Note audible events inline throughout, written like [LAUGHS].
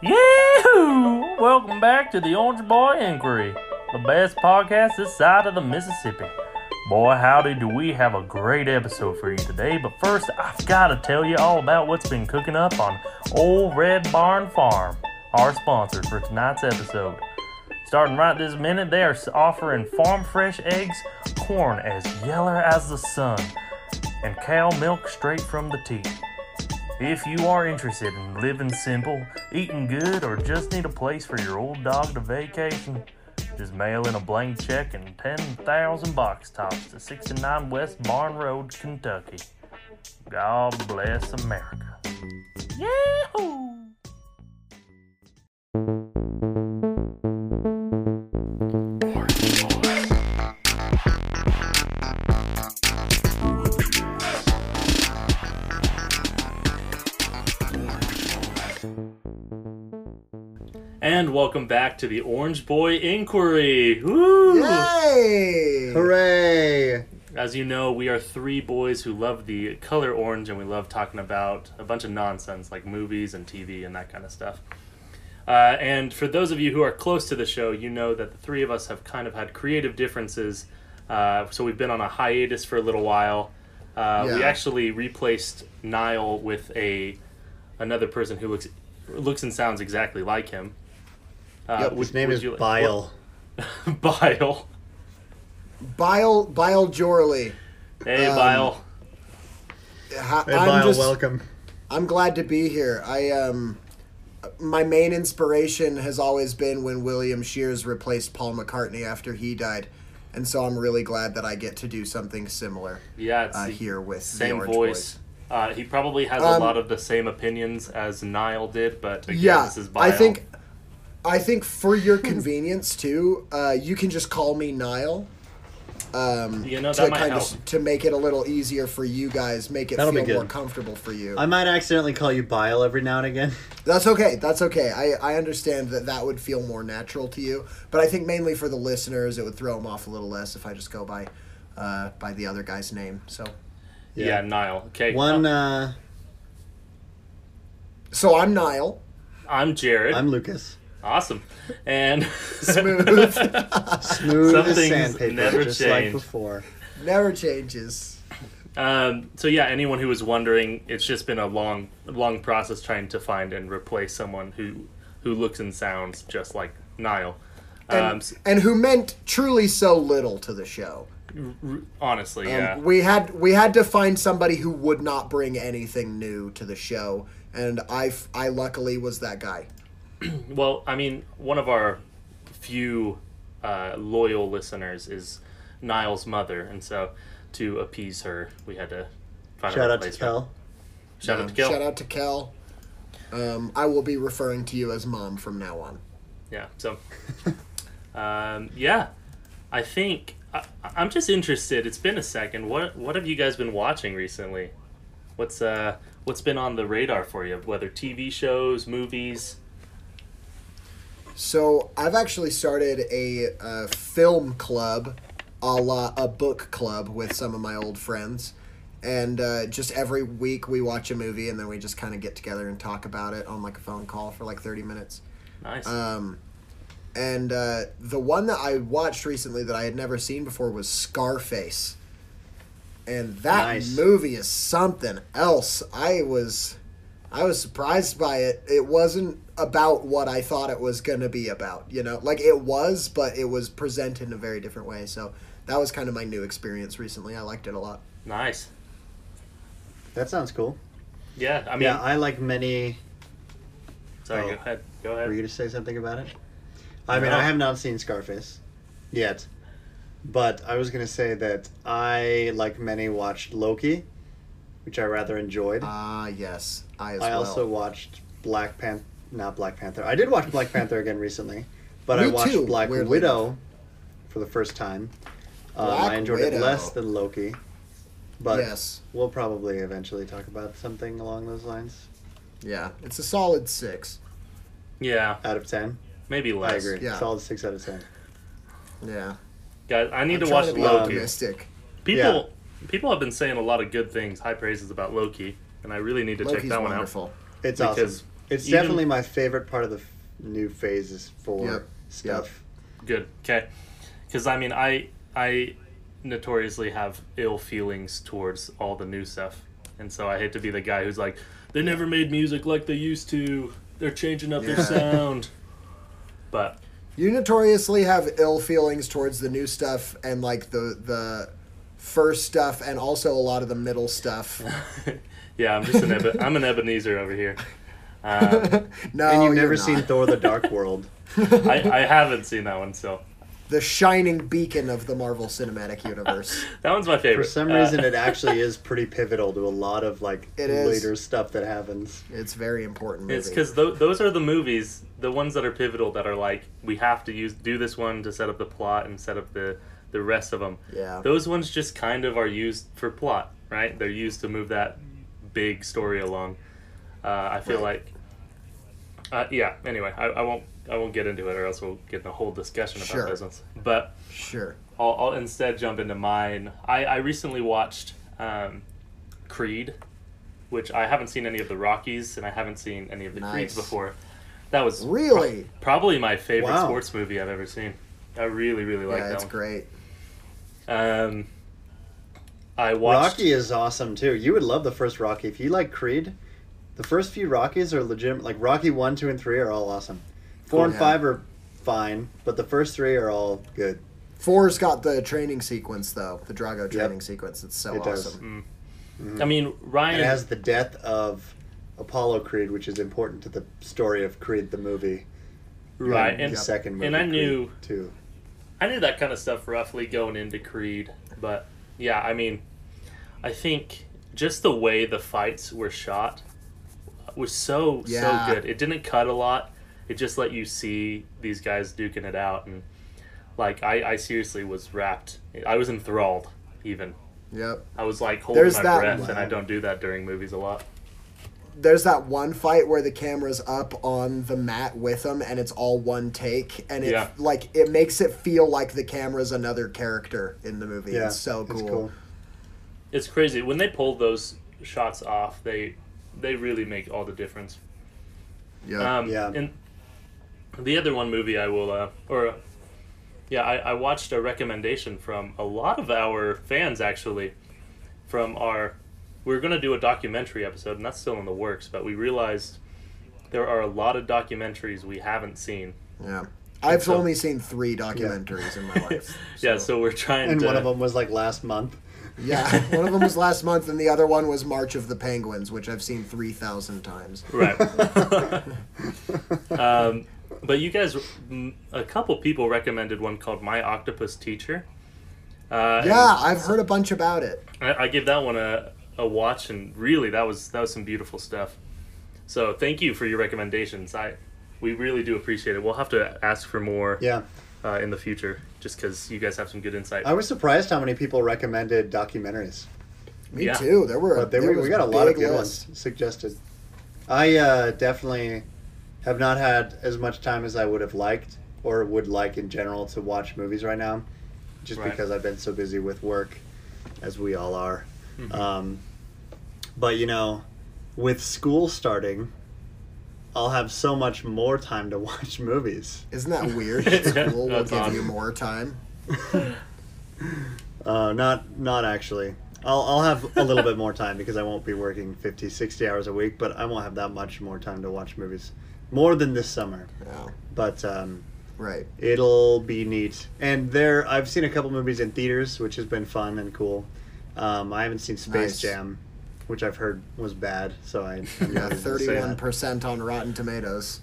Yahoo! Welcome back to the Orange Boy Inquiry, the best podcast this side of the Mississippi. Boy, howdy, do we have a great episode for you today. But first, I've got to tell you all about what's been cooking up on Old Red Barn Farm, our sponsor for tonight's episode. Starting right this minute, they are offering farm fresh eggs, corn as yeller as the sun, and cow milk straight from the teat. If you are interested in living simple, eating good, or just need a place for your old dog to vacation, just mail in a blank check and 10,000 box tops to 69 West Barn Road, Kentucky. God bless America. Yahoo! Welcome back to the Orange Boy Inquiry. Woo! Yay! Hooray! As you know, we are three boys who love the color orange and we love talking about a bunch of nonsense like movies and TV and that kind of stuff. Uh, and for those of you who are close to the show, you know that the three of us have kind of had creative differences. Uh, so we've been on a hiatus for a little while. Uh, We actually replaced Niall with a another person who looks looks and sounds exactly like him. Uh, Yep, would- His name is you- Bile. what- [LAUGHS] Bile. Bile Bile Jorley. Hey, Um, Bile. Ha- Hey, I'm Bile, just welcome. I'm glad to be here. I um my main inspiration has always been when William Shears replaced Paul McCartney after he died. And so I'm really glad that I get to do something similar Yeah, it's uh, the here with same Orange voice. Uh, he probably has a Um, lot of the same opinions as Niall did, but again, yeah, this is Bile. I think I think for your [LAUGHS] convenience too, uh, you can just call me Niall. Um, You know, to that might kind help. of to make it a little easier for you guys, make it That'll feel more comfortable for you. I might accidentally call you Bile every now and again. [LAUGHS] That's okay. That's okay. I, I understand that that would feel more natural to you, but I think mainly for the listeners, it would throw them off a little less if I just go by uh, by the other guy's name. So yeah. Yeah. Niall. Okay, One, uh, uh, so I'm Niall. I'm Jared. I'm Lucas. Awesome, and [LAUGHS] Smooth. Smooth Some as things sandpaper, never just change. like before. Never changes. Um, so yeah, anyone who was wondering, it's just been a long, long process trying to find and replace someone who who looks and sounds just like Niall. And, Um, s- and who meant truly so little to the show. r- honestly, Um, yeah. We had we had to find somebody who would not bring anything new to the show, and I f- I luckily was that guy. [CLEARS THROAT] Well, I mean, one of our few uh, loyal listeners is Niall's mother, and so to appease her, we had to find a Shout out to replacement. Kel. Shout out Um, to Kel. Shout out to Kel. Um, I will be referring to you as mom from now on. Yeah. So, [LAUGHS] um, yeah, I think I, I'm just interested. It's been a second. What what have you guys been watching recently? What's uh what's been on the radar for you? Whether TV shows, movies. So I've actually started a uh, film club, a la a book club with some of my old friends, and uh, just every week we watch a movie and then we just kind of get together and talk about it on like a phone call for like thirty minutes. Nice. Um, and uh, the one that I watched recently that I had never seen before was Scarface, and that Nice. movie is something else. I was, I was surprised by it. It wasn't about what I thought it was gonna be about. You know, like it was, but it was presented in a very different way. So that was kind of my new experience recently. I liked it a lot. nice. That sounds cool. Yeah. I mean, yeah, I like many. sorry. oh. Go ahead. Go ahead. Were you going to say something about it? I mean, I have not seen Scarface yet. But I was going to say that I, like many, watched Loki, which I rather enjoyed. Ah, yes, I as I well. also watched Black Panther. Not Black Panther. I did watch Black Panther [LAUGHS] again recently, but I watched too, Black weirdly Widow for the first time. Um, Black I enjoyed it less than Loki, but yes, we'll probably eventually talk about something along those lines. yeah, it's a solid six. Yeah. Out of ten, Maybe less. I less. agree. Yeah. Solid six out of ten. Yeah, Guys, I need I'm to watch to be Loki. optimistic. People people have been saying a lot of good things, high praises about Loki, and I really need to check Loki's that one wonderful. It's out because awesome. It's Even- definitely my favorite part of the f- new phases for Yep, stuff. Good. Okay. Because I mean, I I notoriously have ill feelings towards all the new stuff, and so I hate to be the guy who's like, they never made music like they used to. They're changing up their [LAUGHS] sound. But You notoriously have ill feelings towards the new stuff and like the the first stuff and also a lot of the middle stuff. [LAUGHS] yeah, I'm just an Ebe- I'm an Ebenezer over here. [LAUGHS] Um, [LAUGHS] no, and you've you're never not. seen Thor: The Dark [LAUGHS] World. I, I haven't seen that one, so the shining beacon of the Marvel Cinematic Universe. [LAUGHS] that one's my favorite. For some Uh, reason, it actually is pretty pivotal to a lot of like It is. later stuff that happens. It's very important. Movie. It's because th- those are the movies, the ones that are pivotal, that are like we have to use do this one to set up the plot and set up the the rest of them. yeah, Those ones just kind of are used for plot, right? They're used to move that big story along. Uh, I feel like, uh, yeah. Anyway, I, I won't I won't get into it, or else we'll get in a whole discussion about Sure. those ones. But sure. I'll, I'll instead jump into mine. I, I recently watched um, Creed, which I haven't seen any of the Rockies, and I haven't seen any of the Creeds before. That was pro- Really? probably my favorite Wow. sports movie I've ever seen. I really, really like yeah, that it's great. Um, I watched. Rocky is awesome too. You would love the first Rocky if you like Creed. The first few Rockies are legitimate. Like Rocky one, two, and three are all awesome. Four and Yeah. five are fine, but the first three are all good. Four's got the training sequence though, the Drago training sequence. It's so It does. awesome. Mm. Mm-hmm. I mean, Ryan. It has the death of Apollo Creed, which is important to the story of Creed the movie. right, And and the second movie. and I Creed, knew too. I knew that kind of stuff roughly going into Creed, but yeah, I mean, I think just the way the fights were shot was so Yeah. so good. It didn't cut a lot. It just let you see these guys duking it out, and like I, I seriously was wrapped. I was enthralled. Even Yep. I was like holding There's my that breath, one. and I don't do that during movies a lot. There's that one fight where the camera's up on the mat with him, and it's all one take, and it Yeah. like it makes it feel like the camera's another character in the movie. Yeah, it's so it's cool. cool. It's crazy when they pulled those shots off. They they really make all the difference. Yeah. Um, Yeah. And the other one movie I will, uh, or yeah, I, I watched a recommendation from a lot of our fans actually. From our, we're gonna do a documentary episode, and that's still in the works. But we realized there are a lot of documentaries we haven't seen. yeah. I've so- only seen three documentaries in my life. [LAUGHS] Yeah, so we're trying And to. one of them was like last month. Yeah, [LAUGHS] one of them was last month, and the other one was March of the Penguins, which I've seen three thousand times. Right. [LAUGHS] [LAUGHS] um, but you guys, a couple people recommended one called My Octopus Teacher. Uh, Yeah, I've heard a bunch about it. I, I give that one a, a watch, and really, that was that was some beautiful stuff. So thank you for your recommendations. I we really do appreciate it. We'll have to ask for more Yeah. uh, in the future, just because you guys have some good insight. I was surprised how many people recommended documentaries. Me Yeah. too. There were. But they there were, we got a lot of good list. ones suggested. I uh, definitely have not had as much time as I would have liked or would like in general to watch movies right now, just Right. because I've been so busy with work, as we all are. Mhm. Um, but you know, with school starting, I'll have so much more time to [LAUGHS] watch movies. Isn't that weird? [LAUGHS] School will give awesome. you more time. [LAUGHS] Uh, not not actually. I'll, I'll have a little bit more time because I won't be working 50, 60 hours a week, but I won't have that much more time to watch movies. More than this summer. Yeah, But um, right. it'll be neat. And there, I've seen a couple movies in theaters, which has been fun and cool. Um, I haven't seen Space Nice. Jam, which I've heard was bad, so I. I'm Yeah, not even gonna say thirty-one that. percent on Rotten Tomatoes.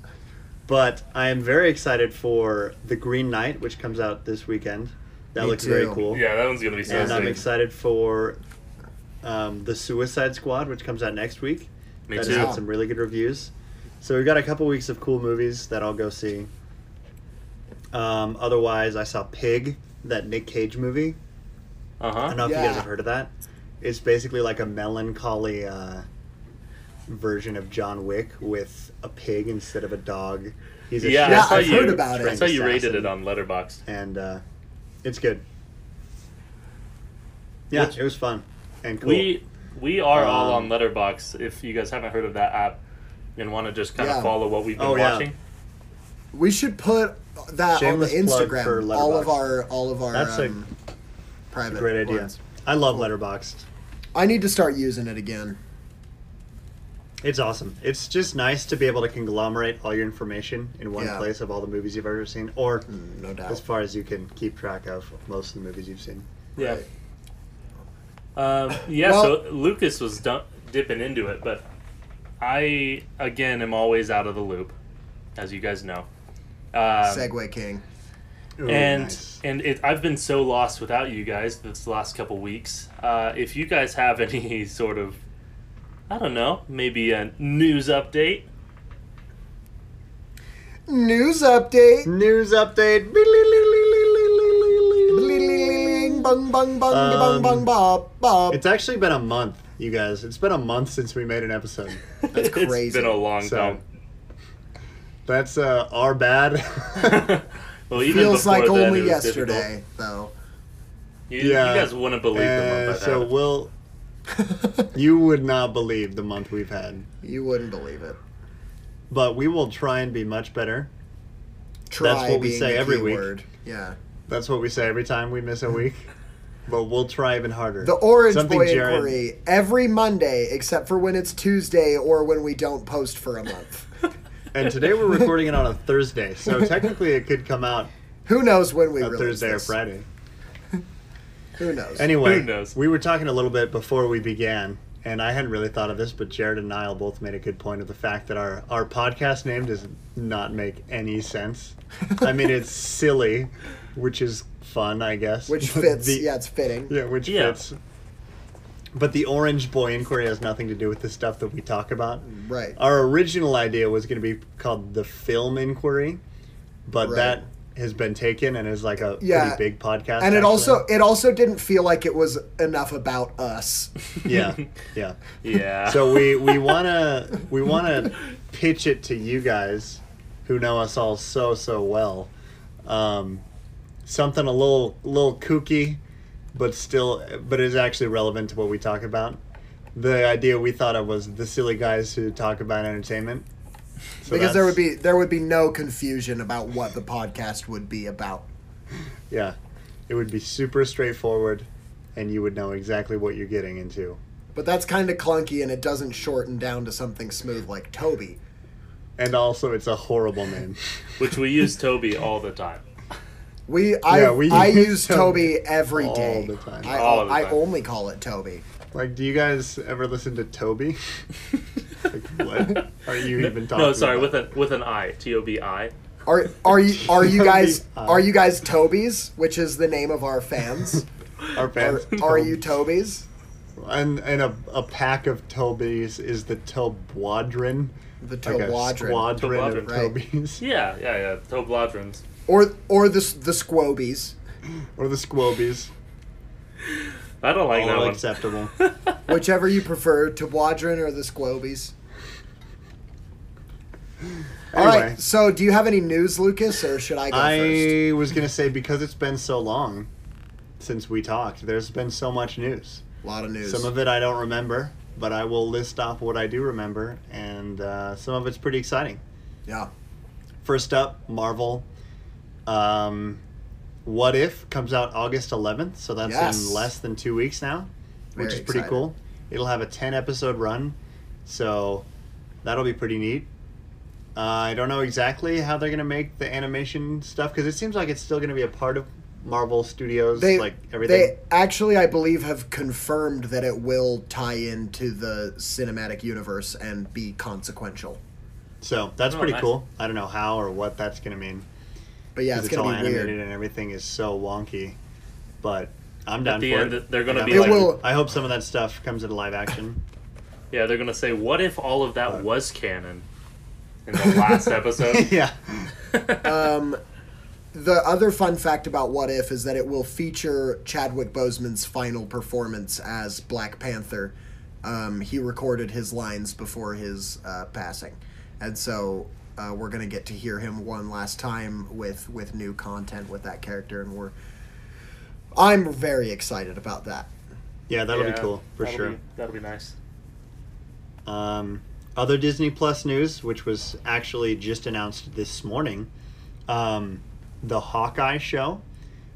But I am very excited for The Green Knight, which comes out this weekend. That Me looks very cool. yeah, that one's gonna be so and I'm excited for um, the Suicide Squad, which comes out next week. Me That too. has had some really good reviews. So we've got a couple weeks of cool movies that I'll go see. Um, otherwise, I saw Pig, that Nick Cage movie. Uh huh. I don't know if you guys have heard of that. It's basically like a melancholy uh, version of John Wick with a pig instead of a dog. He's a Yeah, Yeah, I saw I've you. heard about it. I saw you rated it on Letterboxd. and uh, it's good. Yeah, Which- it was fun and cool. We we are all Um, on Letterboxd. If you guys haven't heard of that app, and want to just kind of follow what we've been Oh, yeah. watching. We should put that Shameless on the plug for Instagram. All of our all of our That's a um, private Great idea. ones. I love Letterboxd. I need to start using it again. It's awesome. It's just nice to be able to conglomerate all your information in one Yeah. place of all the movies you've ever seen, or Mm, No doubt. as far as you can keep track of most of the movies you've seen. Yeah. Right. Um, yeah, Well- so Lucas was du- dipping into it, but I, again, am always out of the loop, as you guys know. Um, Segue King. Ooh, and nice. and it, I've been so lost without you guys this last couple weeks. Uh, if you guys have [LAUGHS] any sort of, I don't know, maybe a news update. News update. news update. Bling, bung, bung, bung, bung, Um, bung, bob, bob. It's actually been a month, you guys. It's been a month since we made an episode. That's crazy. [LAUGHS] it's been a long So, time. That's uh, our bad. [LAUGHS] well, even Feels like then, only it was yesterday, though. difficult. You, you guys wouldn't believe the Uh, month I've so had. we'll. [LAUGHS] You would not believe the month we've had, you wouldn't believe it. but we will try and be much better. Try what we say every key week. word. Yeah. That's what we say every time we miss a week. [LAUGHS] but we'll try even harder. The Orange Something Boy Jared- Inquiry every Monday, except for when it's Tuesday or when we don't post for a month. And today we're recording it on a Thursday, so technically it could come out Who knows when we a release Thursday or this? Friday. [LAUGHS] Who knows? Anyway, Who knows? we were talking a little bit before we began, and I hadn't really thought of this, but Jared and Niall both made a good point of the fact that our, our podcast name does not make any sense. I mean, it's [LAUGHS] silly, which is fun, I guess. Which [LAUGHS] fits. the- yeah, it's fitting. Yeah, which Yeah. fits. But the Orange Boy Inquiry has nothing to do with the stuff that we talk about. Right. Our original idea was going to be called the Film Inquiry, but Right. that has been taken and is like a Yeah. pretty big podcast. and it actually. also it also didn't feel like it was enough about us. [LAUGHS] yeah, yeah. yeah. So we we [LAUGHS] wanna we wanna pitch it to you guys, who know us all so so well. Um, something a little little kooky, but still but is actually relevant to what we talk about. The idea we thought of was the silly guys who talk about entertainment. So because there would be there would be no confusion about what the podcast would be about. [LAUGHS] yeah, it would be super straightforward, and you would know exactly what you're getting into. But that's kind of clunky and it doesn't shorten down to something smooth like Toby. And also, it's a horrible name. [LAUGHS] Which we use Toby all the time. We I Yeah, we I use use Toby Toby every all day. the time. I, All the time. I only call it Toby. Like, do you guys ever listen to Toby? [LAUGHS] like, what are you even talking? no, sorry, about? with an with an I, T O B I. Are are you are you guys are you guys Tobies, which is the name of our fans? [LAUGHS] our Are, fans. are you Tobies? And and a, a pack of Tobys is the Tobwadron. The Like a Tobwadron. squadron of Tobwadron. Right. Tobys. Yeah, yeah, yeah. Tobladrons. Or or the the Squobies, Or the Squobies. I don't like that All one. acceptable. [LAUGHS] whichever you prefer, Tobwadron or the Squobies. All Anyway, right. So, do you have any news, Lucas, or should I go first? I was going to say, because it's been so long since we talked, there's been so much news. A lot of news. Some of it I don't remember, but I will list off what I do remember, and uh, some of it's pretty exciting. yeah. First up, Marvel. Um, what If comes out August 11th, so that's Yes. in less than two weeks now, which Very is pretty excited. cool. It'll have a 10 episode run, so that'll be pretty neat. Uh, I don't know exactly how they're going to make the animation stuff because it seems like it's still going to be a part of Marvel Studios, They like everything. they actually, I believe, have confirmed that it will tie into the cinematic universe and be consequential. so that's Oh, pretty nice. cool. I don't know how or what that's going to mean. But yeah, 'cause it's all gonna be animated weird. and everything is so wonky. But I'm down At the for end, it. they're gonna And be I like, will- I hope some of that stuff comes into live action. [COUGHS] yeah, they're gonna say, "What if all of that Uh, was canon?" In the last episode. [LAUGHS] yeah. [LAUGHS] Um, the other fun fact about What If is that it will feature Chadwick Boseman's final performance as Black Panther. Um, he recorded his lines before his uh, passing, and so uh, we're gonna get to hear him one last time with with new content with that character, and we're. I'm very excited about that. Yeah, that'll Yeah, be cool for that'll sure. be- that'll be nice. Um, other Disney Plus news, which was actually just announced this morning, um, the Hawkeye show.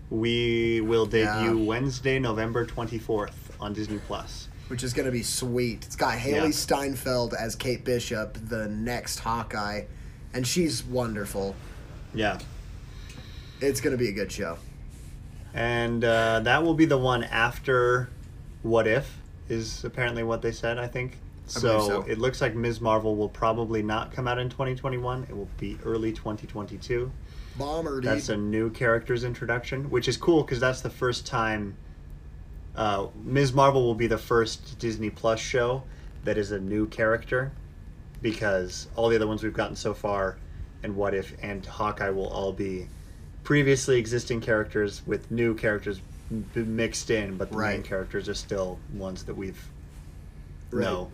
We will debut Yeah. Wednesday, November 24th on Disney Plus. which is going to be sweet. It's got Hailee Yeah. Steinfeld as Kate Bishop, the next Hawkeye, and she's wonderful. Yeah. It's going to be a good show. And uh, that will be the one after What If, is apparently what they said, I think. I So, so. it looks like Ms. Marvel will probably not come out in 2021. It will be early 2022. Bomber, dude. That's a new character's introduction, which is cool because that's the first time. Uh, Ms. Marvel will be the first Disney Plus show that is a new character, because all the other ones we've gotten so far, and What If and Hawkeye will all be previously existing characters with new characters mixed in, but the main characters are still ones that we've Right. know.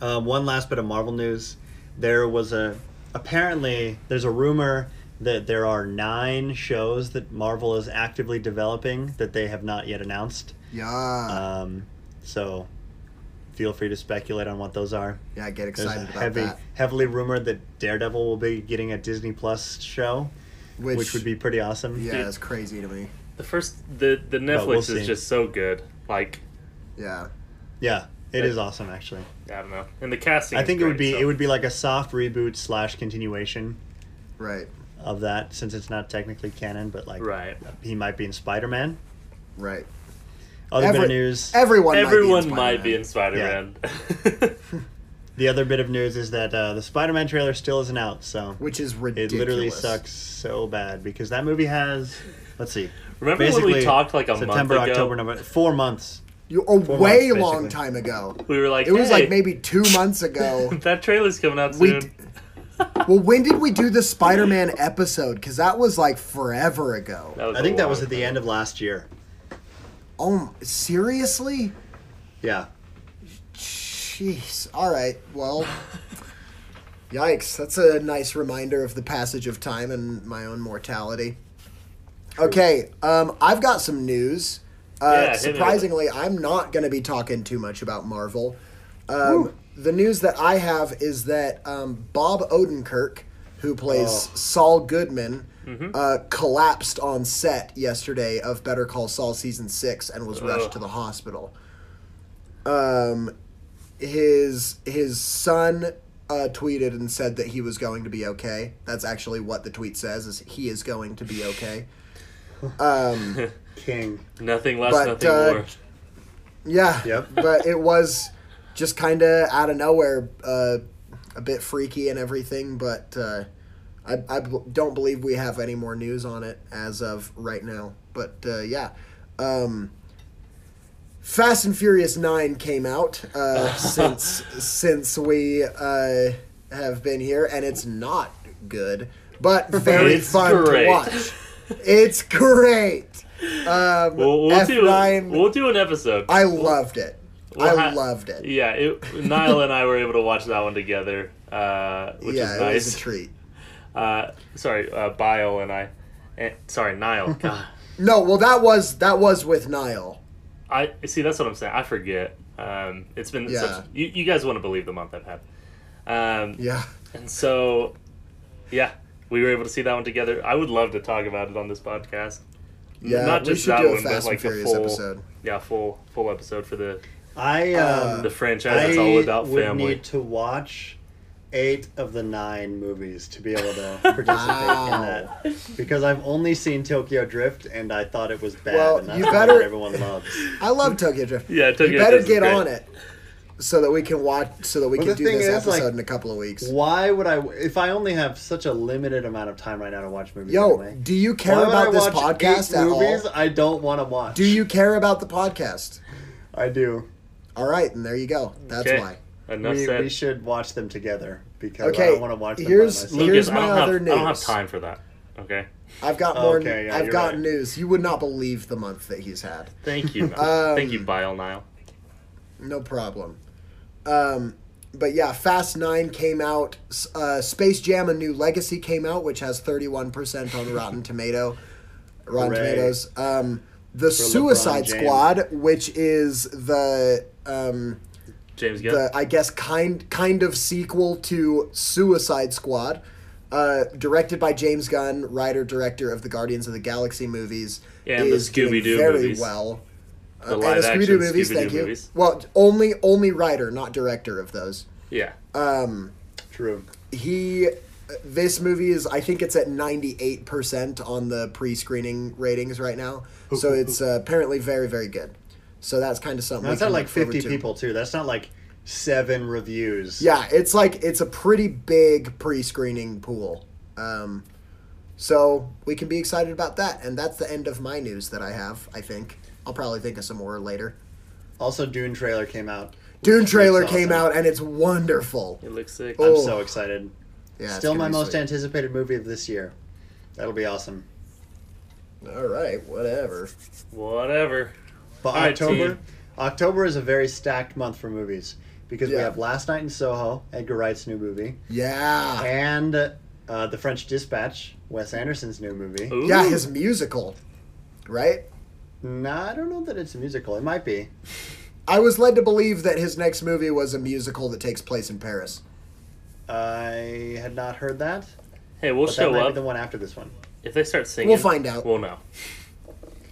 Uh, one last bit of Marvel news. There was a apparently there's a rumor that there are nine shows that Marvel is actively developing that they have not yet announced. yeah. Um, so feel free to speculate on what those are. yeah, get There's excited a about heavy, that. heavily rumored that Daredevil will be getting a Disney Plus show, which, Which, would be pretty awesome. yeah, Dude. it's crazy to me. The first, the the Netflix we'll is see. just so good. Like, Yeah. Yeah, it is awesome actually. I don't know, and the casting. I is think it would be so- it would be like a soft reboot slash continuation Right. of that since it's not technically canon, but like right. he might be in Spider Man. Right. Other bit of news. Everyone. Everyone might might be be in in Spider Man. The other bit of news is that uh, the Spider Man trailer still isn't out, so which is ridiculous. it literally sucks so bad because that movie has let's see. Remember when we talked like a September, month ago? October, November, four months. You, a Four way months, long time ago. We were like, It was like maybe two months ago. [LAUGHS] that trailer's coming out We soon. d- well, when did we do the Spider-Man episode? Because that was like forever ago. That was I a think that was at the end of last year. Oh, seriously? Yeah. Jeez. All right. Well, [LAUGHS] yikes. That's a nice reminder of the passage of time and my own mortality. Okay. Um, I've got some news. Yeah, Uh, hit me with it. surprisingly, I'm not going to be talking too much about Marvel. Um, the news that I have is that um, Bob Odenkirk, who plays Oh. Saul Goodman, Mm-hmm. uh, collapsed on set yesterday of Better Call Saul season six and was rushed Ugh. to the hospital. Um, his his son uh, tweeted and said that he was going to be okay. That's actually what the tweet says: is he is going to be okay. [LAUGHS] Um, [LAUGHS] King. Nothing less, But, nothing uh, more. yeah, Yep. but it was just kind of out of nowhere, uh, a bit freaky and everything. But uh, I, I don't believe we have any more news on it as of right now. But uh, yeah. Um, Fast and Furious Nine came out uh, [LAUGHS] since since we uh, have been here, and it's not good, but [LAUGHS] very It's fun great. to watch. It's great. [LAUGHS] Um, We'll, we'll do F9, we'll do an episode. I loved it. We'll I ha- loved it. Yeah, it, Niall and I were able to watch that one together, uh, which yeah, is it was a treat. Uh, sorry, uh, Bile and I. Eh, sorry, Niall. [LAUGHS] No, well that was that was with Niall. I see. That's what I'm saying. I forget. Um, it's been Yeah. such. You, you guys want to believe the month I've had. Um, Yeah. And so, yeah, we were able to see that one together. I would love to talk about it on this podcast. Yeah, not we just should that do a one, but like the Furious full, episode. yeah, full full episode for the I Uh, um, the franchise. I It's all about would family. need to watch eight of the nine movies to be able to [LAUGHS] participate Wow. in that because I've only seen Tokyo Drift and I thought it was bad. Well, and you better- that everyone loves. [LAUGHS] I love Tokyo Drift. Yeah, Tokyo you better Drift get on it so that we can watch so that we Well, can do this is, episode like, in a couple of weeks. Why would I? If I only have such a limited amount of time right now to watch movies, Yo, anyway, do you care about I this watch podcast eight at movies all? I don't want to watch. Do you care about the podcast? I do. All right, and there you go. That's Okay. why. Enough We, said. we should watch them together because I don't want to watch them here's- by myself. Lucas, Here's my don't have, other I don't have time for that. Okay. I've got more. Okay, yeah, I've got right. news. You would not believe the month that he's had. Thank you. [LAUGHS] Niall. Um, Thank you, Bile Niall. No problem. Um, but yeah, Fast Nine came out. Uh, Space Jam: A New Legacy came out, which has thirty-one percent on Rotten [LAUGHS] Tomato. Rotten Hooray. Tomatoes. Um, the LeBron Suicide James. Squad, which is the um, James Gunn. the I guess kind kind of sequel to Suicide Squad, uh, directed by James Gunn, writer director of the Guardians of the Galaxy movies, And the is doing Scooby-Doo very movies. well. The Uh, live and the Scooby-Doo movies, Scooby-Doo thank you. movies. Well, only only writer, not director of those. yeah. Um, True. he this movie is I think it's at 98% on the pre-screening ratings right now. So it's uh, apparently very very good. So that's kind of something That's can not like 50 to. people too. That's not like seven reviews. Yeah, it's like it's a pretty big pre-screening pool. Um, so we can be excited about that, and that's the end of my news that I have. I think I'll probably think of some more later. Also, Dune trailer came out. Dune trailer looks came out, and it's wonderful. It looks sick. I'm Oh. so excited. Yeah, Still my most sweet. anticipated movie of this year. That'll be awesome. All right, whatever. Whatever. But All right, October, team. October is a very stacked month for movies because we have Last Night in Soho, Edgar Wright's new movie, Yeah, and uh, The French Dispatch, Wes Anderson's new movie. Ooh. yeah, his musical, right? Nah, I don't know that it's a musical. It might be. I was led to believe that his next movie was a musical that takes place in Paris. I had not heard that. Hey, we'll but that show might up. be the one after this one. If they start singing, We'll find out. We'll know.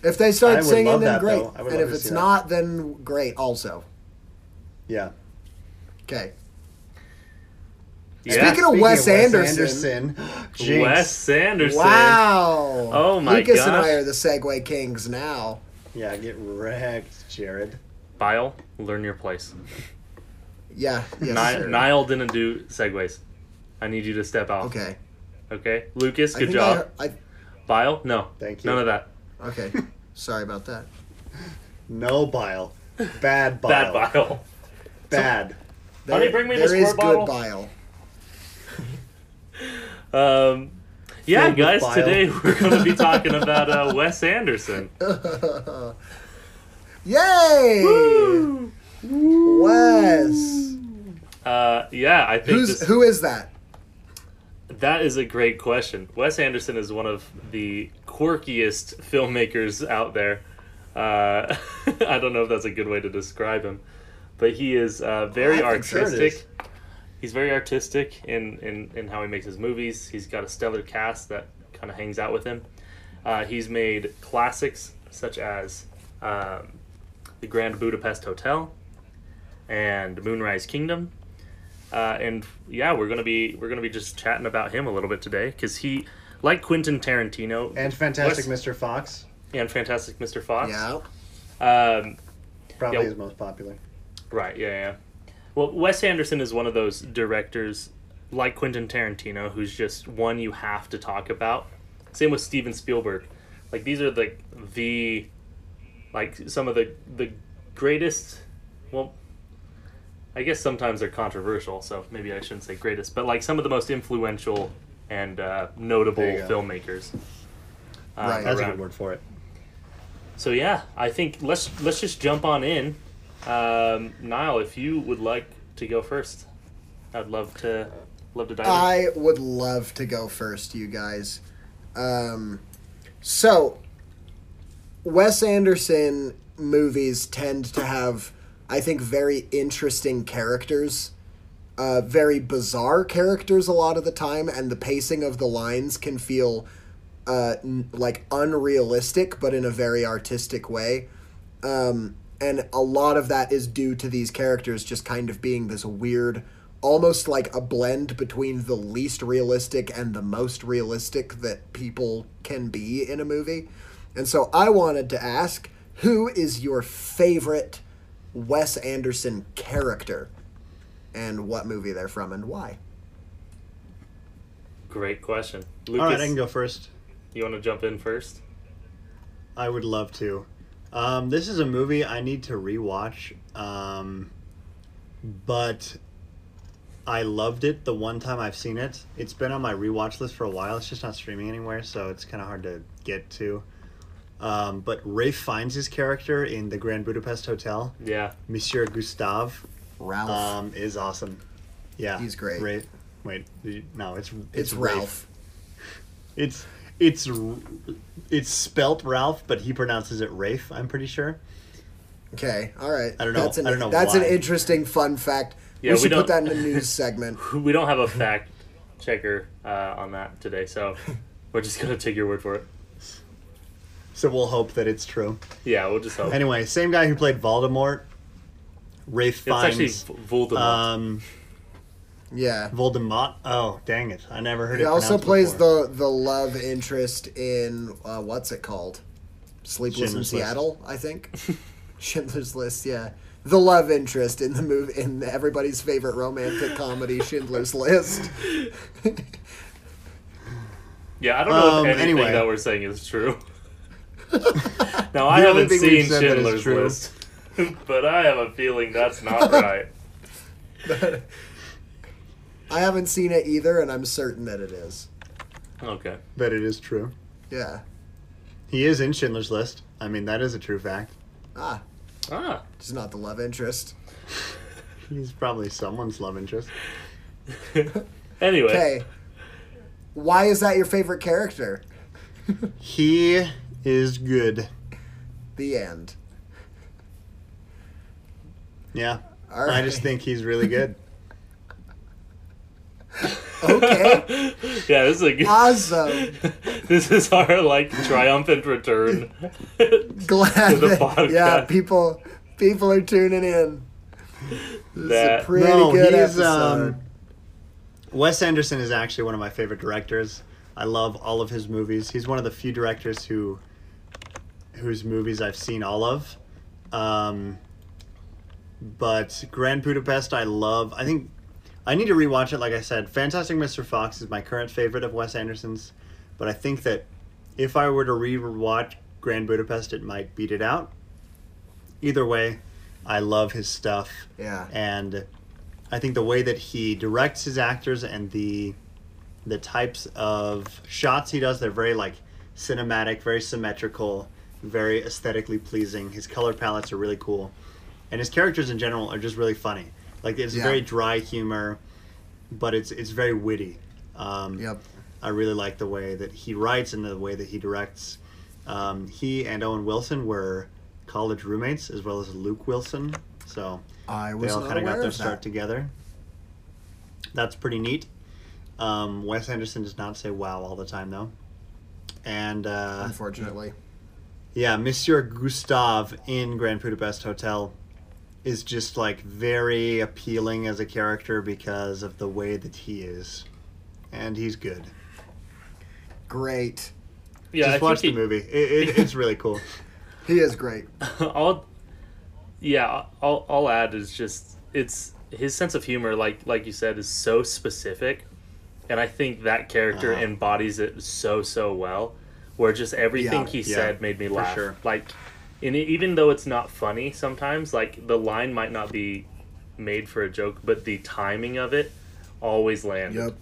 If they start singing, then that, great. though. I would And if it's see that. not, then great. Also, Yeah. okay. Yeah. Speaking of Wes Anderson. Anderson, [GASPS] Wes Anderson. Wow. Oh my god. Lucas and. I are the Segue Kings now. Yeah, get wrecked, Jared. Bile, learn your place. Yeah. Yes, Ni- Niall didn't do segues. I need you to step out. Okay. Okay. Lucas, good think job. I, I, Bile, no. Thank you. None of that. Okay. [LAUGHS] Sorry about that. No bile. Bad bile. Bad bile. Bad. Honey, bring me the there is squirt good bottle. bile. [LAUGHS] Um, yeah, Filled guys, bile. today we're going to be talking about uh, Wes Anderson. [LAUGHS] Yay! Woo! Wes. Uh, yeah, I think Who's this, who is that? That is a great question. Wes Anderson is one of the quirkiest filmmakers out there. Uh, [LAUGHS] I don't know if that's a good way to describe him, but he is uh, very sure artistic. is. He's very artistic in, in, in how he makes his movies. He's got a stellar cast that kind of hangs out with him. Uh, he's made classics such as um, The Grand Budapest Hotel and Moonrise Kingdom. Uh, and yeah, we're gonna be we're gonna be just chatting about him a little bit today because he, like Quentin Tarantino And Fantastic Wes- Mr. Fox. and Fantastic Mr. Fox. Yeah. Um, Probably Yeah. his most popular. Right, yeah, yeah. Well, Wes Anderson is one of those directors like Quentin Tarantino who's just one you have to talk about. Same with Steven Spielberg. Like these are like the like some of the the greatest well I guess sometimes they're controversial, so maybe I shouldn't say greatest, but like some of the most influential and uh, notable There you go. filmmakers. uh, Right. That's a good word for it. So yeah, I think let's let's just jump on in. Um, Niall, if you would like to go first, I'd love to love to dive. in. I would love to go first, you guys. Um, so, Wes Anderson movies tend to have, I think, very interesting characters, uh, very bizarre characters a lot of the time, and the pacing of the lines can feel uh, n- like unrealistic, but in a very artistic way. Um, and a lot of that is due to these characters just kind of being this weird, almost like a blend between the least realistic and the most realistic that people can be in a movie. And so I wanted to ask who is your favorite Wes Anderson character and what movie they're from and why? Great question, Lucas. All right, I can go first. You want to jump in first? I would love to. Um, this is a movie I need to rewatch, um, but I loved it the one time I've seen it. It's been on my rewatch list for a while. It's just not streaming anywhere, so it's kind of hard to get to. Um, but Rafe Fiennes his character in the Grand Budapest Hotel, Yeah, Monsieur Gustave, Ralph. um, is awesome. Yeah, He's great. Rafe, wait, did no, it's it's Rafe. Ralph. It's it's it's spelt Ralph, but he pronounces it Rafe. I'm pretty sure. Okay, all right. I don't know- That's an, I don't know That's an interesting fun fact. Yeah, we we should put that in the news segment. [LAUGHS] We don't have a fact checker uh, on that today, so [LAUGHS] we're just gonna take your word for it. So we'll hope that it's true. Yeah, we'll just hope. Anyway, same guy who played Voldemort, Rafe it's actually Fiennes. V- Voldemort. Um, Yeah. Voldemort. Oh, dang it! I never heard He it. also plays before. the the love interest in uh, what's it called? Sleepless in Schindler's List. Seattle, I think. [LAUGHS] Schindler's List, yeah. The love interest in the movie in everybody's favorite romantic comedy, Schindler's List. [LAUGHS] yeah, I don't know um, if anything anyway. that we're saying is true. [LAUGHS] now I haven't seen said that is Schindler's. List, [LAUGHS] but I have a feeling that's not [LAUGHS] right. I haven't seen it either, and I'm certain that it is. Okay. that it is true. Yeah. He is in Schindler's List. I mean, that is a true fact. Ah, Ah. just not the love interest. He's probably someone's love interest. Anyway, Okay. Why is that your favorite character? He is good. The end. Yeah. All I just think he's really good. [LAUGHS] Okay. [LAUGHS] yeah, this is a good. Awesome. [LAUGHS] this is our like triumphant return. Glad To the that, yeah, people people are tuning in. This is a pretty no, good he's episode. um, Wes Anderson is actually one of my favorite directors. I love all of his movies. He's one of the few directors who whose movies I've seen all of. Um, but Grand Budapest, I love. I think I need to rewatch it. Like I said, Fantastic Mr. Fox is my current favorite of Wes Anderson's. But I think that if I were to rewatch Grand Budapest, it might beat it out. Either way, I love his stuff yeah. and I think the way that he directs his actors and the the types of shots he does, they're very like cinematic, very symmetrical, very aesthetically pleasing. His color palettes are really cool, and his characters in general are just really funny. Like it's Yeah. very dry humor, but it's it's very witty. Um, Yep. I really like the way that he writes and the way that he directs. Um, he and Owen Wilson were college roommates, as well as Luke Wilson. So I they was all kind of got their start together. That's pretty neat. Um, Wes Anderson does not say wow all the time though. And uh, Unfortunately. Yeah, Monsieur Gustave in Grand Budapest Hotel is just like very appealing as a character because of the way that he is, and he's good. Great. yeah, just I watch the think movie; it, it, it's really cool. [LAUGHS] He is great. [LAUGHS] he, all. Yeah, all I'll add is just it's his sense of humor, like like you said, is so specific, and I think that character Uh-huh. embodies it so so well. Where just everything Yeah. he Yeah, said made me for laugh. sure. Like, and even though it's not funny sometimes, like the line might not be made for a joke, but the timing of it always landed. Yep.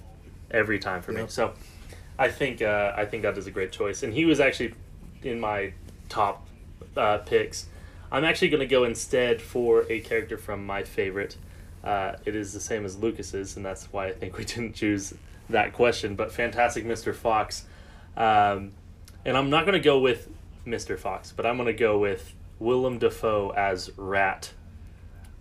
every time for me. So I think uh, I think that is a great choice, and he was actually in my top uh, picks. I'm actually going to go instead for a character from my favorite. Uh, it is the same as Lucas's, and that's why I think we didn't choose that question. But Fantastic Mr. Fox, um, and I'm not going to go with Mr. Fox, but I'm going to go with Willem Dafoe as Rat.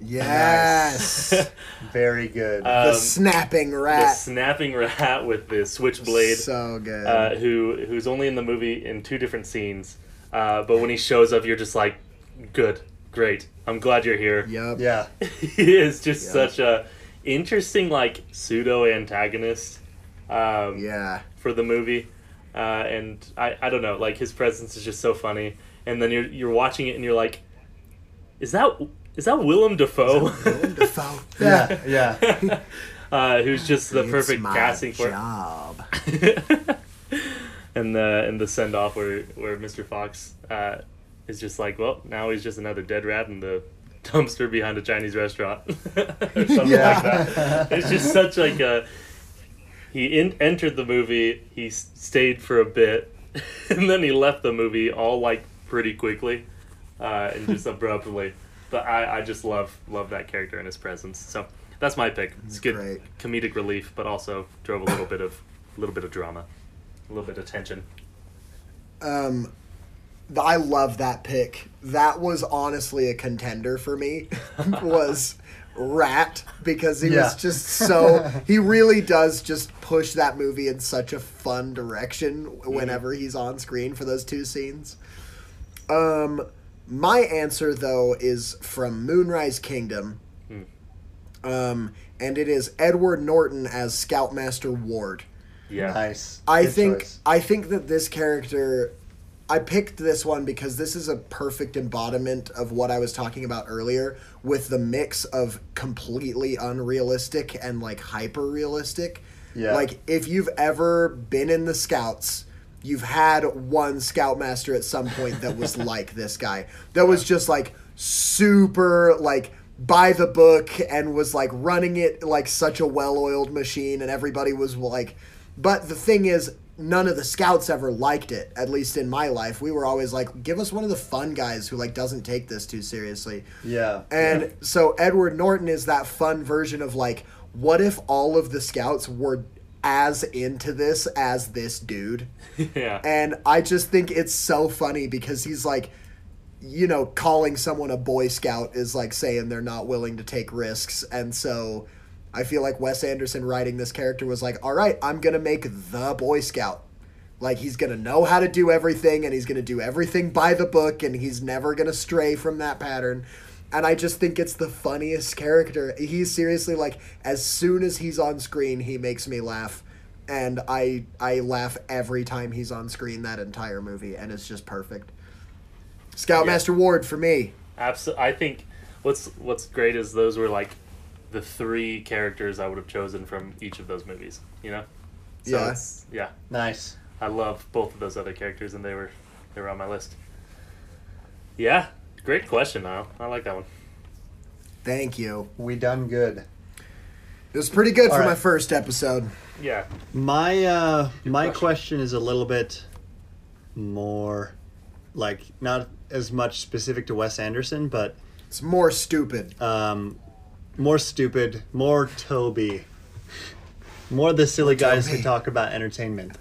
Yes. [LAUGHS] Very good. the snapping rat. the snapping rat with the switchblade. So good. uh, who who's only in the movie in two different scenes. Uh, but when he shows up, you're just like, good, great. I'm glad you're here. yep. yeah, [LAUGHS] he is just Yeah. such a interesting like pseudo antagonist um, Yeah. for the movie. Uh, and I, I don't know, like his presence is just so funny. And then you're you're watching it and you're like, is that is that Willem Dafoe? Willem [LAUGHS] Dafoe. yeah, yeah. [LAUGHS] uh, who's just the It's perfect my casting for job. [LAUGHS] and the and the send off where where Mr. Fox uh, is just like, well, now he's just another dead rat in the dumpster behind a Chinese restaurant, or something Yeah. like that. It's just such like a. He in, entered the movie. He s- stayed for a bit, [LAUGHS] and then he left the movie all like pretty quickly, uh, and just abruptly. But I, I just love love that character and his presence. So that's my pick. It's good Great. comedic relief, but also drove a little bit of a little bit of drama, a little bit of tension. Um, I love that pick. That was honestly a contender for me. [LAUGHS] was Rat because he Yeah. was just so [LAUGHS] he really does just push that movie in such a fun direction whenever he's on screen for those two scenes. Um my answer though is from Moonrise Kingdom. Um and it is Edward Norton as Scoutmaster Ward. Yeah. Nice. I Good think choice. I think that this character I picked this one because this is a perfect embodiment of what I was talking about earlier with the mix of completely unrealistic and like hyper realistic. Yeah. Like if you've ever been in the scouts, you've had one scoutmaster at some point that was [LAUGHS] like this guy. That was just like super like by the book and was like running it like such a well-oiled machine and everybody was like but the thing is none of the scouts ever liked it at least in my life we were always like give us one of the fun guys who like doesn't take this too seriously Yeah. and so Edward Norton is that fun version of like, what if all of the scouts were as into this as this dude? [LAUGHS] yeah. And I just think it's so funny because he's like, you know, calling someone a Boy Scout is like saying they're not willing to take risks. And so I feel like Wes Anderson writing this character was like, all right, I'm going to make the Boy Scout. Like, he's going to know how to do everything and he's going to do everything by the book and he's never going to stray from that pattern. And I just think it's the funniest character. He's seriously like, as soon as he's on screen, he makes me laugh. And I I laugh every time he's on screen that entire movie, and it's just perfect. Scoutmaster Ward for me. Absolutely. I think what's what's great is those were like the three characters I would have chosen from each of those movies. You know. So Yeah. It's, yeah. Nice. I love both of those other characters, and they were they were on my list. Yeah. Great question, Niall. I like that one. Thank you. We done good. It was pretty good All for my first episode. Yeah. My uh my question. question is a little bit more like not as much specific to Wes Anderson, but It's more stupid. um more stupid, more Toby. More the silly guys who talk about entertainment.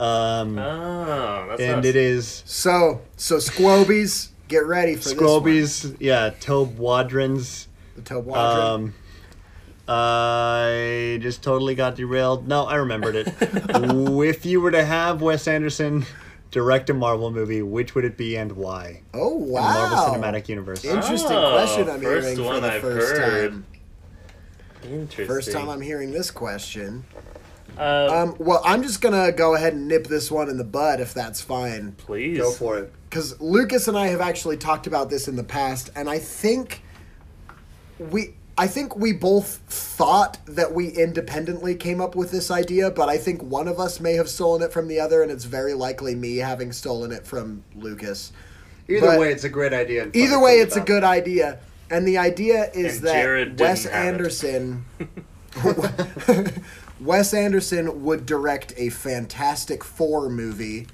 Um Oh, that's and us. it is So so Squobies, get ready for this Scrobies, yeah, Tobe Wadrins. The Tobe Wadron. Um, I just totally got derailed. No, I remembered it. [LAUGHS] if you were to have Wes Anderson direct a Marvel movie, which would it be and why? oh In wow! the Marvel Cinematic Universe. Interesting Oh, question. I'm hearing for the I've 1st heard. time. Interesting. First time I'm hearing this question. Uh, Um, well, I'm just gonna go ahead and nip this one in the bud if that's fine. please. Go for it. because Lucas and I have actually talked about this in the past, and I think we. I think we both thought that we independently came up with this idea, but I think one of us may have stolen it from the other, and it's very likely me having stolen it from Lucas. Either But- way, it's a great idea. Either way, think it's a good idea, and the idea is And that Wes. Anderson. [LAUGHS] [LAUGHS] Wes Anderson would direct a Fantastic Four movie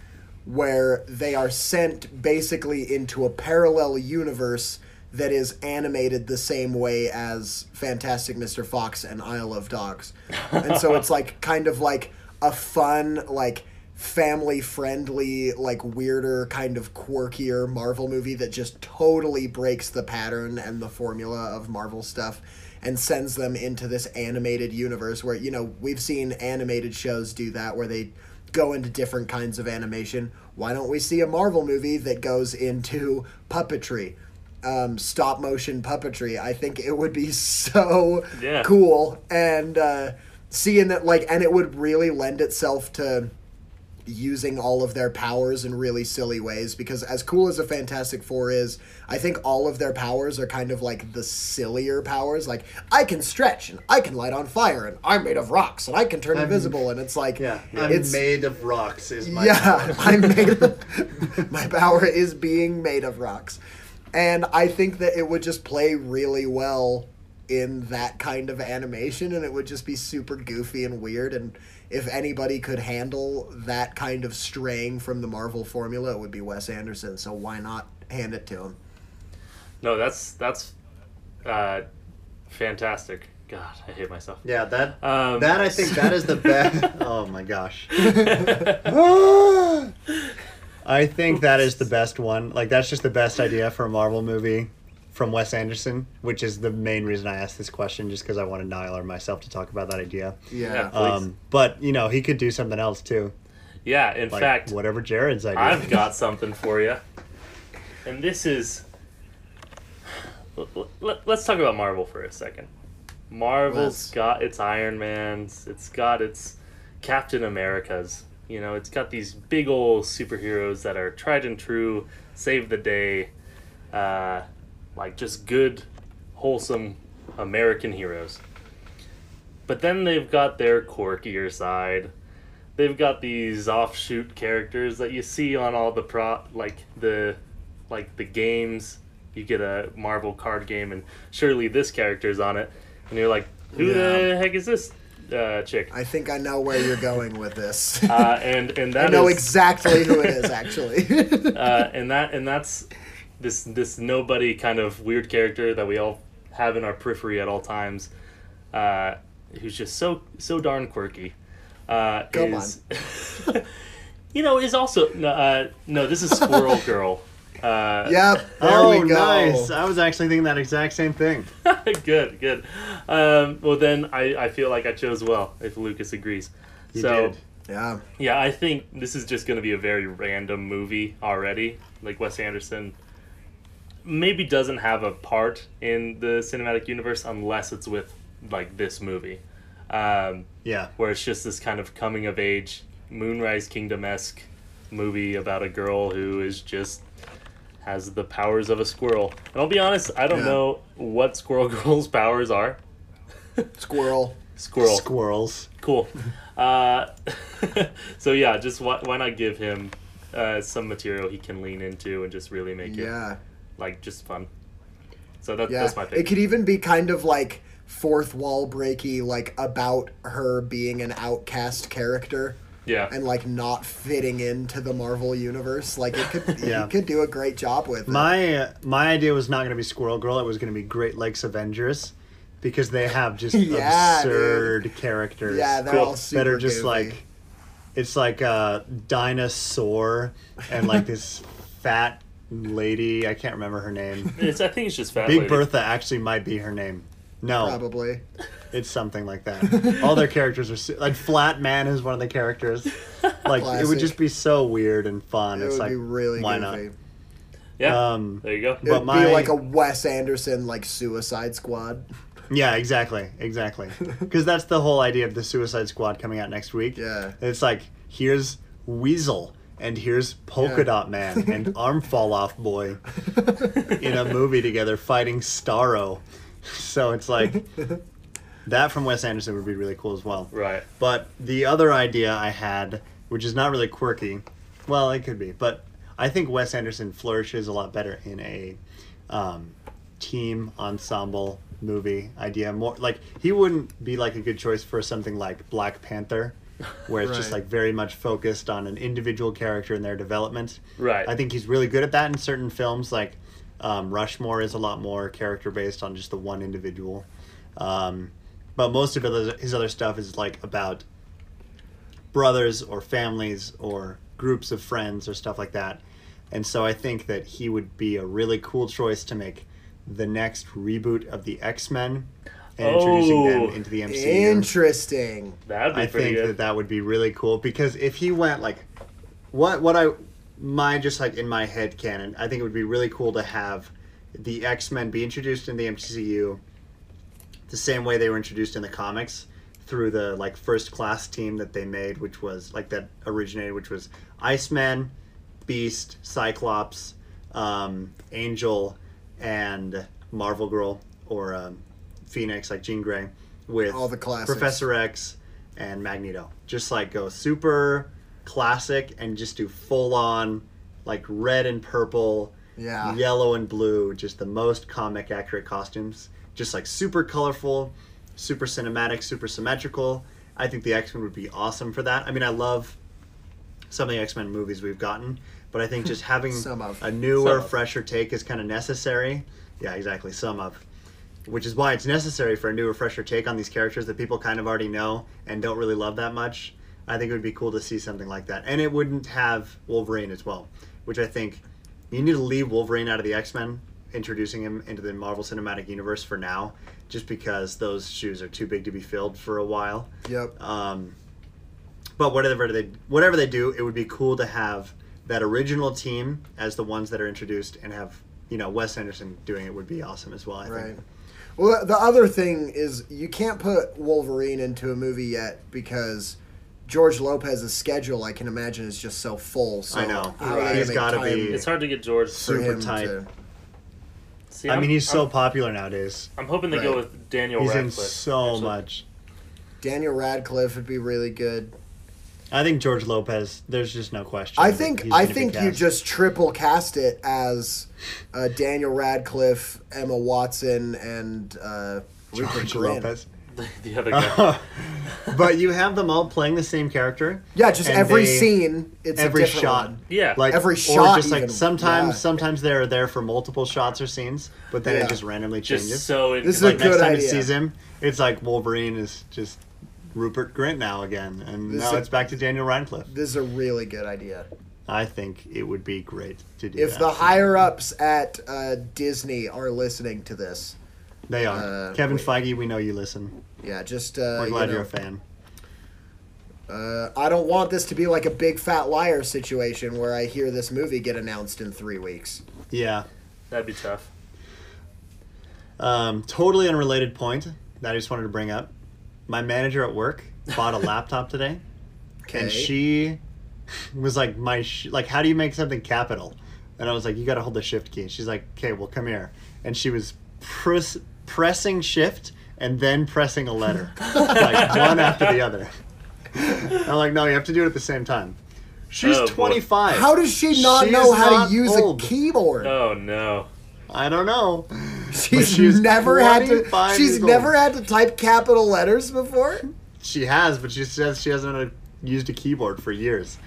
where they are sent basically into a parallel universe that is animated the same way as Fantastic Mr. Fox and Isle of Dogs. And so it's like [LAUGHS] kind of like a fun, like family friendly, like weirder, kind of quirkier Marvel movie that just totally breaks the pattern and the formula of Marvel stuff and sends them into this animated universe where, you know, we've seen animated shows do that where they go into different kinds of animation. Why don't we see a Marvel movie that goes into puppetry? Um, stop motion puppetry. I think it would be [LAUGHS] so Yeah. cool. And uh, seeing that, like, and it would really lend itself to using all of their powers in really silly ways because as cool as a fantastic four is i think all of their powers are kind of like the sillier powers like i can stretch and i can light on fire and i'm made of rocks and i can turn I'm- invisible and it's like Yeah, I'm it's made of rocks. Is my yeah i'm made [LAUGHS] of, [LAUGHS] my power is being made of rocks and i think that it would just play really well in that kind of animation and it would just be super goofy and weird and if anybody could handle that kind of straying from the marvel formula it would be wes anderson so why not hand it to him No, that's that's uh, fantastic. God, I hate myself. Yeah, that Um, that I think that is the best. [LAUGHS] oh my gosh. [LAUGHS] [LAUGHS] I think that is the best one. Like that's just the best idea for a Marvel movie from Wes Anderson, which is the main reason I asked this question, just because I wanted Niall or myself to talk about that idea. Yeah. Yeah. Please. Um, but you know, he could do something else too, Yeah, in like fact, whatever Jared's idea. I've got something for you. And this is. l- l- let- Let's talk about Marvel for a second. Marvel's Let's. got its Iron Mans, it's got its Captain Americas. You know, it's got these big old superheroes that are tried and true, save the day, uh, like just good, wholesome American heroes. But then they've got their quirkier side. They've got these offshoot characters that you see on all the pro like the like the games. You get a marvel card game and surely this character's on it. And you're like who the heck is this uh, chick I think I know where you're going with this. [LAUGHS] uh, and and I know is- exactly who it is, [LAUGHS] actually. uh, [LAUGHS] and that and that's this this nobody kind of weird character that we all have in our periphery at all times, uh, who's just so so darn quirky. Uh, Come is, you know, is also no, uh, no. This is Squirrel Girl. Uh, yep. [LAUGHS] There oh, we go. nice! I was actually thinking that exact same thing. [LAUGHS] good, good. Um, well, then I, I feel like I chose well if Lucas agrees. You so did. Yeah. Yeah, I think this is just going to be a very random movie already. Like Wes Anderson maybe doesn't have a part in the cinematic universe unless it's with like this movie, um, Yeah. where it's just this kind of coming of age Moonrise Kingdom esque movie about a girl who is just has the powers of a squirrel. And I'll be honest, I don't Yeah. know what Squirrel [LAUGHS] Girl's powers are. Squirrel. Squirrel. Squirrels. Cool. Uh, [LAUGHS] so yeah, just why, why not give him uh, some material he can lean into and just really make it Yeah. like just fun. So that, Yeah. that's my It could even be kind of like fourth wall breaky, like about her being an outcast character yeah, and like not fitting into the Marvel universe. Like it could, [LAUGHS] Yeah. he could do a great job with. My uh, my idea was not going to be Squirrel Girl. It was going to be Great Lakes Avengers because they have just [LAUGHS] Yeah, absurd characters. yeah, they're Cool. all super that are just goofy. like it's like a dinosaur and like this fat lady. I can't remember her name. it's, I think it's just fat. Big lady. Bertha actually might be her name. No, probably. It's something like that. All their characters are su- like Flat Man is one of the characters. [LAUGHS] Like it would just be so weird and fun. It it's would like be really why goofy. not? Yeah, Um, there you go. It But would my- be like a Wes Anderson like Suicide Squad. Yeah, exactly, exactly. [LAUGHS] Because that's the whole idea of the Suicide Squad coming out next week. Yeah. It's like here's Weasel and here's Polka Yeah. Dot Man and [LAUGHS] Arm Fall Off Boy in a movie together fighting Starro. So it's like that from Wes Anderson would be really cool as well. Right. But the other idea I had, which is not really quirky, well, it could be, but I think Wes Anderson flourishes a lot better in a um, team ensemble movie idea. More like he wouldn't be like a good choice for something like Black Panther, [LAUGHS] where it's just like very much focused on an individual character and their development. Right. I think he's really good at that in certain films, like um, Rushmore is a lot more character based on just the one individual. Um, but most of his other stuff is like about brothers or families or groups of friends or stuff like that. And so I think that he would be a really cool choice to make the next reboot of the X Men and introducing Oh. them into the MCU. Interesting. That'd be I pretty think good. that that would be really cool because if he went like what what I my just like in my head canon, I think it would be really cool to have the X Men be introduced in the MCU the same way they were introduced in the comics through the like first class team that they made, which was like that originated, which was Iceman, Beast, Cyclops, um, Angel, and Marvel Girl or um, Phoenix, like Jean Grey, with All the classics. Professor X and Magneto. Just like go super classic and just do full on like red and purple, Yeah. yellow and blue, just the most comic accurate costumes. Just like super colorful, super cinematic, super symmetrical. I think the X Men would be awesome for that. I mean, I love some of the X Men movies we've gotten, but I think just [LAUGHS] having Some of. a newer, Some of. fresher take is kind of necessary. Yeah, exactly. Some of. Which is why it's necessary for a newer, fresher take on these characters that people kind of already know and don't really love that much. I think it would be cool to see something like that, and it wouldn't have Wolverine as well, which I think you need to leave Wolverine out of the X Men, introducing him into the Marvel Cinematic Universe for now, just because those shoes are too big to be filled for a while. Yep. Um, but whatever they whatever they do, it would be cool to have that original team as the ones that are introduced, and have you know Wes Anderson doing it would be awesome as well. I Right. think. Well, the other thing is you can't put Wolverine into a movie yet because George Lopez's schedule, I can imagine, is just so full. So I know. how are they He's gonna make gotta be- It's hard to get George. super tight. to- See, I I'm- mean, he's so I'm, popular nowadays. I'm hoping they go Right. with Daniel He's in Radcliffe. so actually. much. Daniel Radcliffe would be really good. I think George Lopez. There's just no question. I that think he's I gonna be think you cast. just triple cast it as uh, Daniel Radcliffe, Emma Watson, and uh, Rupert George Grint. Lopez. [LAUGHS] the other guy. but you have them all playing the same character. Yeah, just and every they- scene, it's every a different shot. one. yeah. Like Every or shot just like even, sometimes yeah. sometimes they're there for multiple shots or scenes, but then Yeah. it just randomly just changes. so it, This is like, a Next good time idea. it sees him, it's like Wolverine is just Rupert Grint now again, and This now is- it's back to Daniel Radcliffe. This is a really good idea. I think it would be great to do If that. the higher ups at uh, Disney are listening to this, they are uh, Kevin wait. Feige, we know you listen. yeah, just uh, We're you glad know, you're a fan. Uh, I don't want this to be like a big fat liar situation where I hear this movie get announced in three weeks. Yeah. that'd be tough. Um, totally unrelated point that I just wanted to bring up. My manager at work bought a [LAUGHS] laptop today, Okay. and she [LAUGHS] was like, "My sh- like, how do you make something capital?" And I was like, "You got to hold the shift key." And she's like, "Okay, well, come here." And she was press- pressing shift and then pressing a letter, like one after the other. I'm like, "No, you have to do it at the same time." She's Oh, boy. 25. How does she not She's know how not to use old. a keyboard? Oh no. I don't know. she's, she's never had to. 25 She's years never old. had to type capital letters before. She has, but she says she hasn't uh, used a keyboard for years.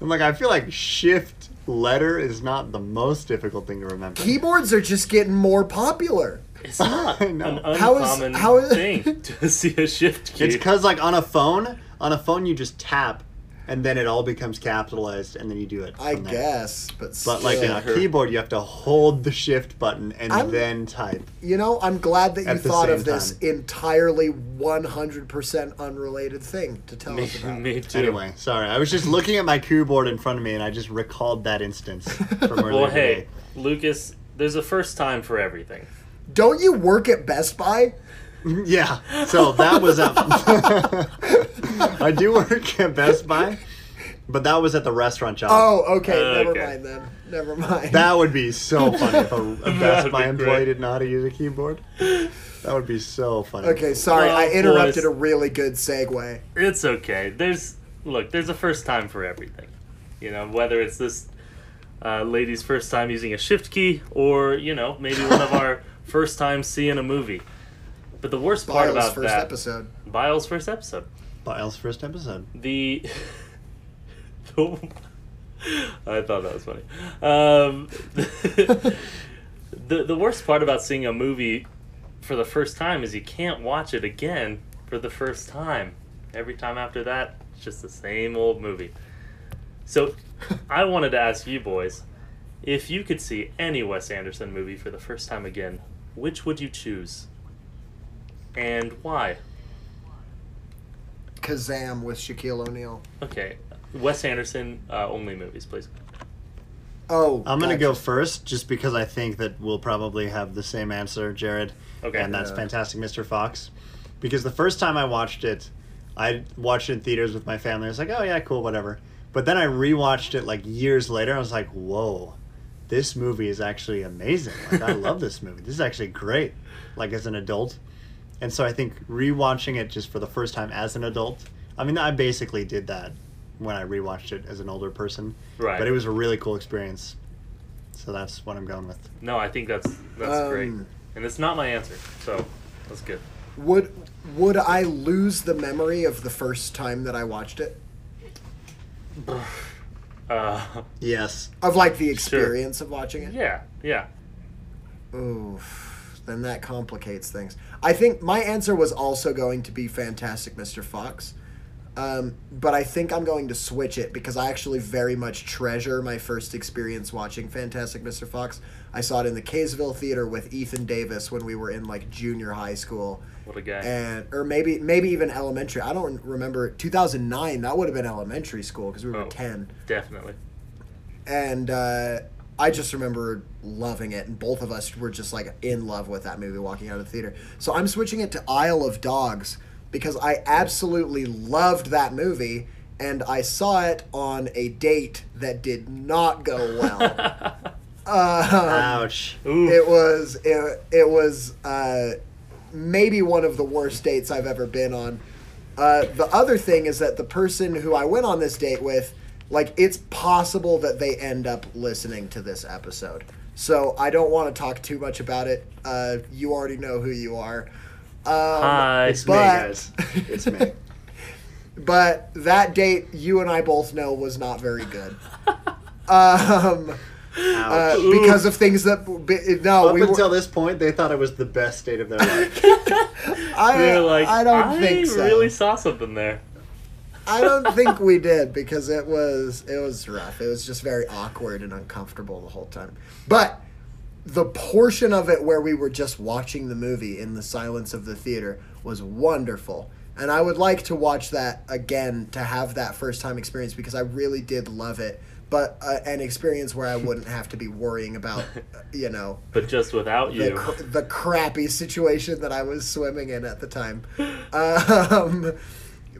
I'm like, I feel like shift letter is not the most difficult thing to remember. Keyboards are just getting more popular. It's not [LAUGHS] I an How is- uncommon how is- thing [LAUGHS] to see a shift key. It's because like on a phone, on a phone you just tap, and then it all becomes capitalized, and then you do it. I there. guess, but But like in still. a keyboard, you have to hold the shift button and I'm- then type. you know, I'm glad that you thought of this time. entirely 100% unrelated thing to tell me, us about. [LAUGHS] me too. Anyway, sorry, I was just looking at my keyboard in front of me, and I just recalled that instance from earlier Well, hey, today. Lucas, there's a first time for everything. Don't you work at Best Buy? [LAUGHS] Yeah, so that was at. [LAUGHS] I do work at Best Buy, but that was at the restaurant job. Oh, okay. Uh, never okay. mind then. Never mind. That would be so [LAUGHS] funny if a, a Best Buy employee great. did not know how to use a keyboard. That would be so funny. okay, sorry. Oh, I interrupted boys. a really good segue. It's okay. There's look, there's a first time for everything. You know, whether it's this uh, lady's first time using a shift key, or you know, maybe one of our first time seeing a movie. But the worst part Biles' about first that, episode. Biles' first episode, Biles' first episode. the. [LAUGHS] [LAUGHS] I thought that was funny. Um, [LAUGHS] the the worst part about seeing a movie for the first time is you can't watch it again for the first time. Every time after that, it's just the same old movie. So, I wanted to ask you boys, if you could see any Wes Anderson movie for the first time again, which would you choose? And why? Kazaam with Shaquille O'Neal. Okay, Wes Anderson uh, only movies, please. Oh, I'm gonna gotcha. go first, just because I think that we'll probably have the same answer, Jared. Okay. And that's Yeah. Fantastic Mr. Fox. Because the first time I watched it, I watched it in theaters with my family. I was like, oh yeah, cool, whatever. But then I rewatched it like years later. I was like, whoa, this movie is actually amazing. Like I love this movie. This is actually great. Like as an adult. And so I think rewatching it just for the first time as an adult. I mean, I basically did that when I rewatched it as an older person. Right. But it was a really cool experience. So that's what I'm going with. No, I think that's that's great, Um, and it's not my answer, so that's good. Would would I lose the memory of the first time that I watched it? Uh, Yes. Of like the experience of watching it? yeah, yeah. Oof. Then that complicates things. I think my answer was also going to be Fantastic Mr. Fox. Um, but I think I'm going to switch it because I actually very much treasure my first experience watching Fantastic Mr. Fox. I saw it in the Kaysville Theater with Ethan Davis when we were in like junior high school, What a guy. and or maybe maybe even elementary. I don't remember 2009. That would have been elementary school because we were Oh. 10 Definitely. and uh, I just remember loving it, and both of us were just like in love with that movie walking out of the theater. So I'm switching it to Isle of Dogs because I absolutely loved that movie, and I saw it on a date that did not go well. [LAUGHS] Ouch. Ooh. it was it, it was uh, maybe one of the worst dates I've ever been on. Uh, the other thing is that the person who I went on this date with, like, it's possible that they end up listening to this episode. So I don't want to talk too much about it. Uh, you already know who you are. Um, Hi. It's me, guys. [LAUGHS] It's me. but that date, you and I both know, was not very good. um, uh, because of things that b- no, Up we were, until this point, they thought it was the best date of their [LAUGHS] life. I, They're like, I don't think so. really saw something there. I don't [LAUGHS] think we did because it was it was rough. It was just very awkward and uncomfortable the whole time. But the portion of it where we were just watching the movie in the silence of the theater was wonderful. And I would like to watch that again to have that first time experience because I really did love it. But uh, an experience where I wouldn't have to be worrying about, uh, you know, [LAUGHS] But just without the, you. cr- the crappy situation that I was swimming in at the time. [LAUGHS] Um,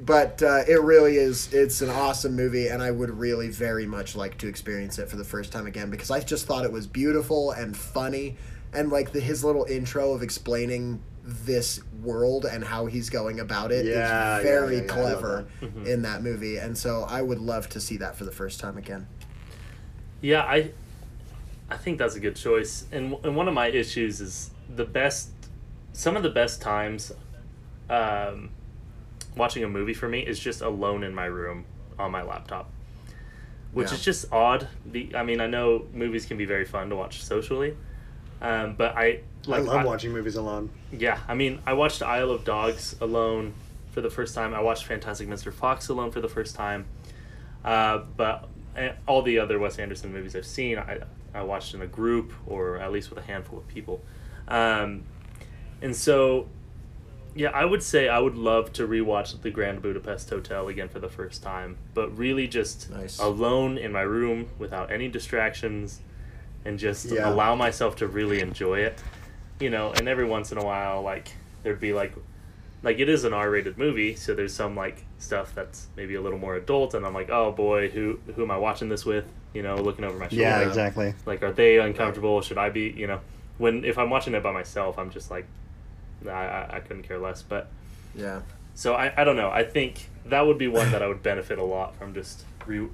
but uh, it really is, it's an awesome movie, and I would really very much like to experience it for the first time again because I just thought it was beautiful and funny. And like the, his little intro of explaining this world and how he's going about it is Yeah, yeah, very yeah, yeah, clever Mm-hmm. in that movie. And so I would love to see that for the first time again. Yeah, I I think that's a good choice. And and one of my issues is the best some of the best times um, watching a movie for me is just alone in my room on my laptop. Which Yeah. is just odd. The I mean, I know movies can be very fun to watch socially. Um, but I I love watching movies alone. yeah, I mean, I watched Isle of Dogs alone for the first time. I watched Fantastic Mr. Fox alone for the first time. Uh, but eh, all the other Wes Anderson movies I've seen, I, I watched in a group or at least with a handful of people. Um, and so, yeah, I would say I would love to rewatch The Grand Budapest Hotel again for the first time, but really just Nice. alone in my room without any distractions and just Yeah. allow myself to really enjoy it you know, and every once in a while, like there'd be like, like it is an R-rated movie, so there's some like stuff that's maybe a little more adult, and I'm like, oh boy, who who am I watching this with? You know, looking over my shoulder. Yeah, exactly. Like, are they uncomfortable? Should I be? You know, when if I'm watching it by myself, I'm just like, I I, I couldn't care less. But Yeah. so I I don't know. I think that would be one that I would benefit a lot from just re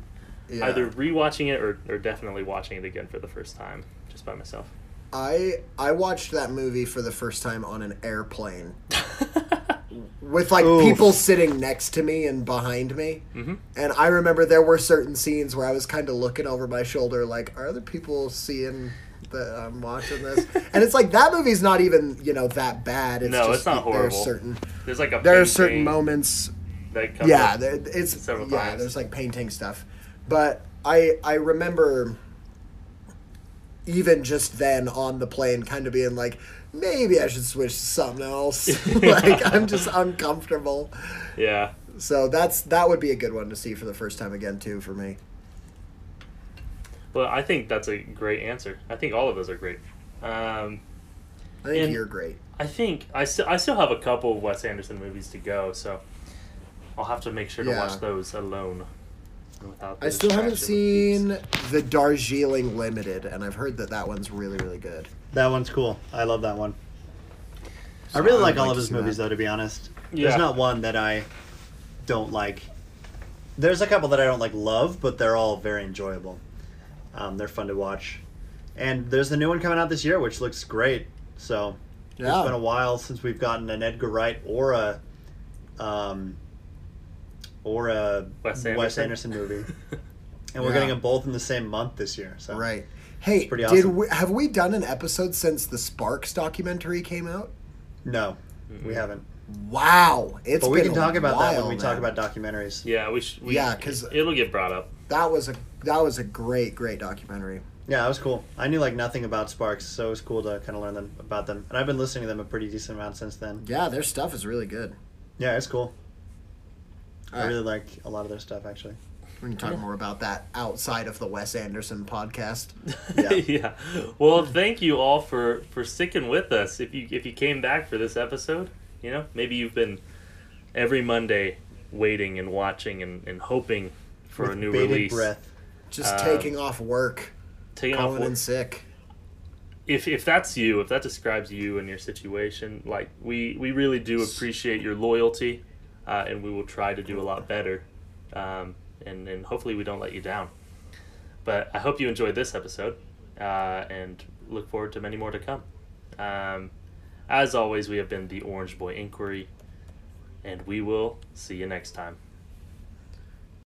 yeah. either rewatching it or or definitely watching it again for the first time just by myself. I I watched that movie for the first time on an airplane [LAUGHS] with like Oof. people sitting next to me and behind me. Mhm. And I remember there were certain scenes where I was kind of looking over my shoulder, like, are other people seeing that I'm watching this? and it's like that movie's not even you know that bad. It's No, just it's not There are certain There's like a there are certain moments that comes yeah, there, it's several yeah. times. There's like painting stuff, but I I remember even just then on the plane, kind of being like, maybe I should switch to something else. [LAUGHS] [LAUGHS] like I'm just uncomfortable. Yeah. So that's that would be a good one to see for the first time again too for me. Well, I think that's a great answer. I think all of those are great. Um, I think you're great. I think I still I still have a couple of Wes Anderson movies to go, so I'll have to make sure to watch those alone. Without I still haven't seen the Darjeeling Limited, and I've heard that that one's really really good. That one's cool. I love that one. I really I like all like of his movies, that. though. To be honest, Yeah. there's not one that I don't like. There's a couple that I don't like love, but they're all very enjoyable. Um, they're fun to watch, and there's the new one coming out this year, which looks great. So Yeah. it's been a while since we've gotten an Edgar Wright or a um, or a Wes Wes Anderson. Anderson movie, [LAUGHS] and we're Yeah. getting them both in the same month this year. So Right. Hey, pretty did we, have we done an episode since the Sparks documentary came out? no, we haven't. Wow, it's But we been can a talk about that when while, we talk about documentaries. Yeah, we should. We, Yeah, 'cause- it'll get brought up. that was a that was a great great documentary. Yeah, it was cool. I knew like nothing about Sparks, so it was cool to kind of learn them about them. And I've been listening to them a pretty decent amount since then. Yeah, their stuff is really good. Yeah, it's cool. I Alright. really like a lot of their stuff actually. We can talk more about that outside of the Wes Anderson podcast. [LAUGHS] Yeah. yeah. Well, thank you all for for sticking with us. If you if you came back for this episode, you know, maybe you've been every Monday waiting and watching and, and hoping for a new release. breath. Just Um, taking off work, Taking off work. in sick. if if that's you, if that describes you and your situation, like we we really do appreciate your loyalty, uh, and we will try to do a lot better, um, and and hopefully we don't let you down. But I hope you enjoyed this episode, uh, and look forward to many more to come. Um, as always, we have been the Orange Boy Inquiry, and we will see you next time.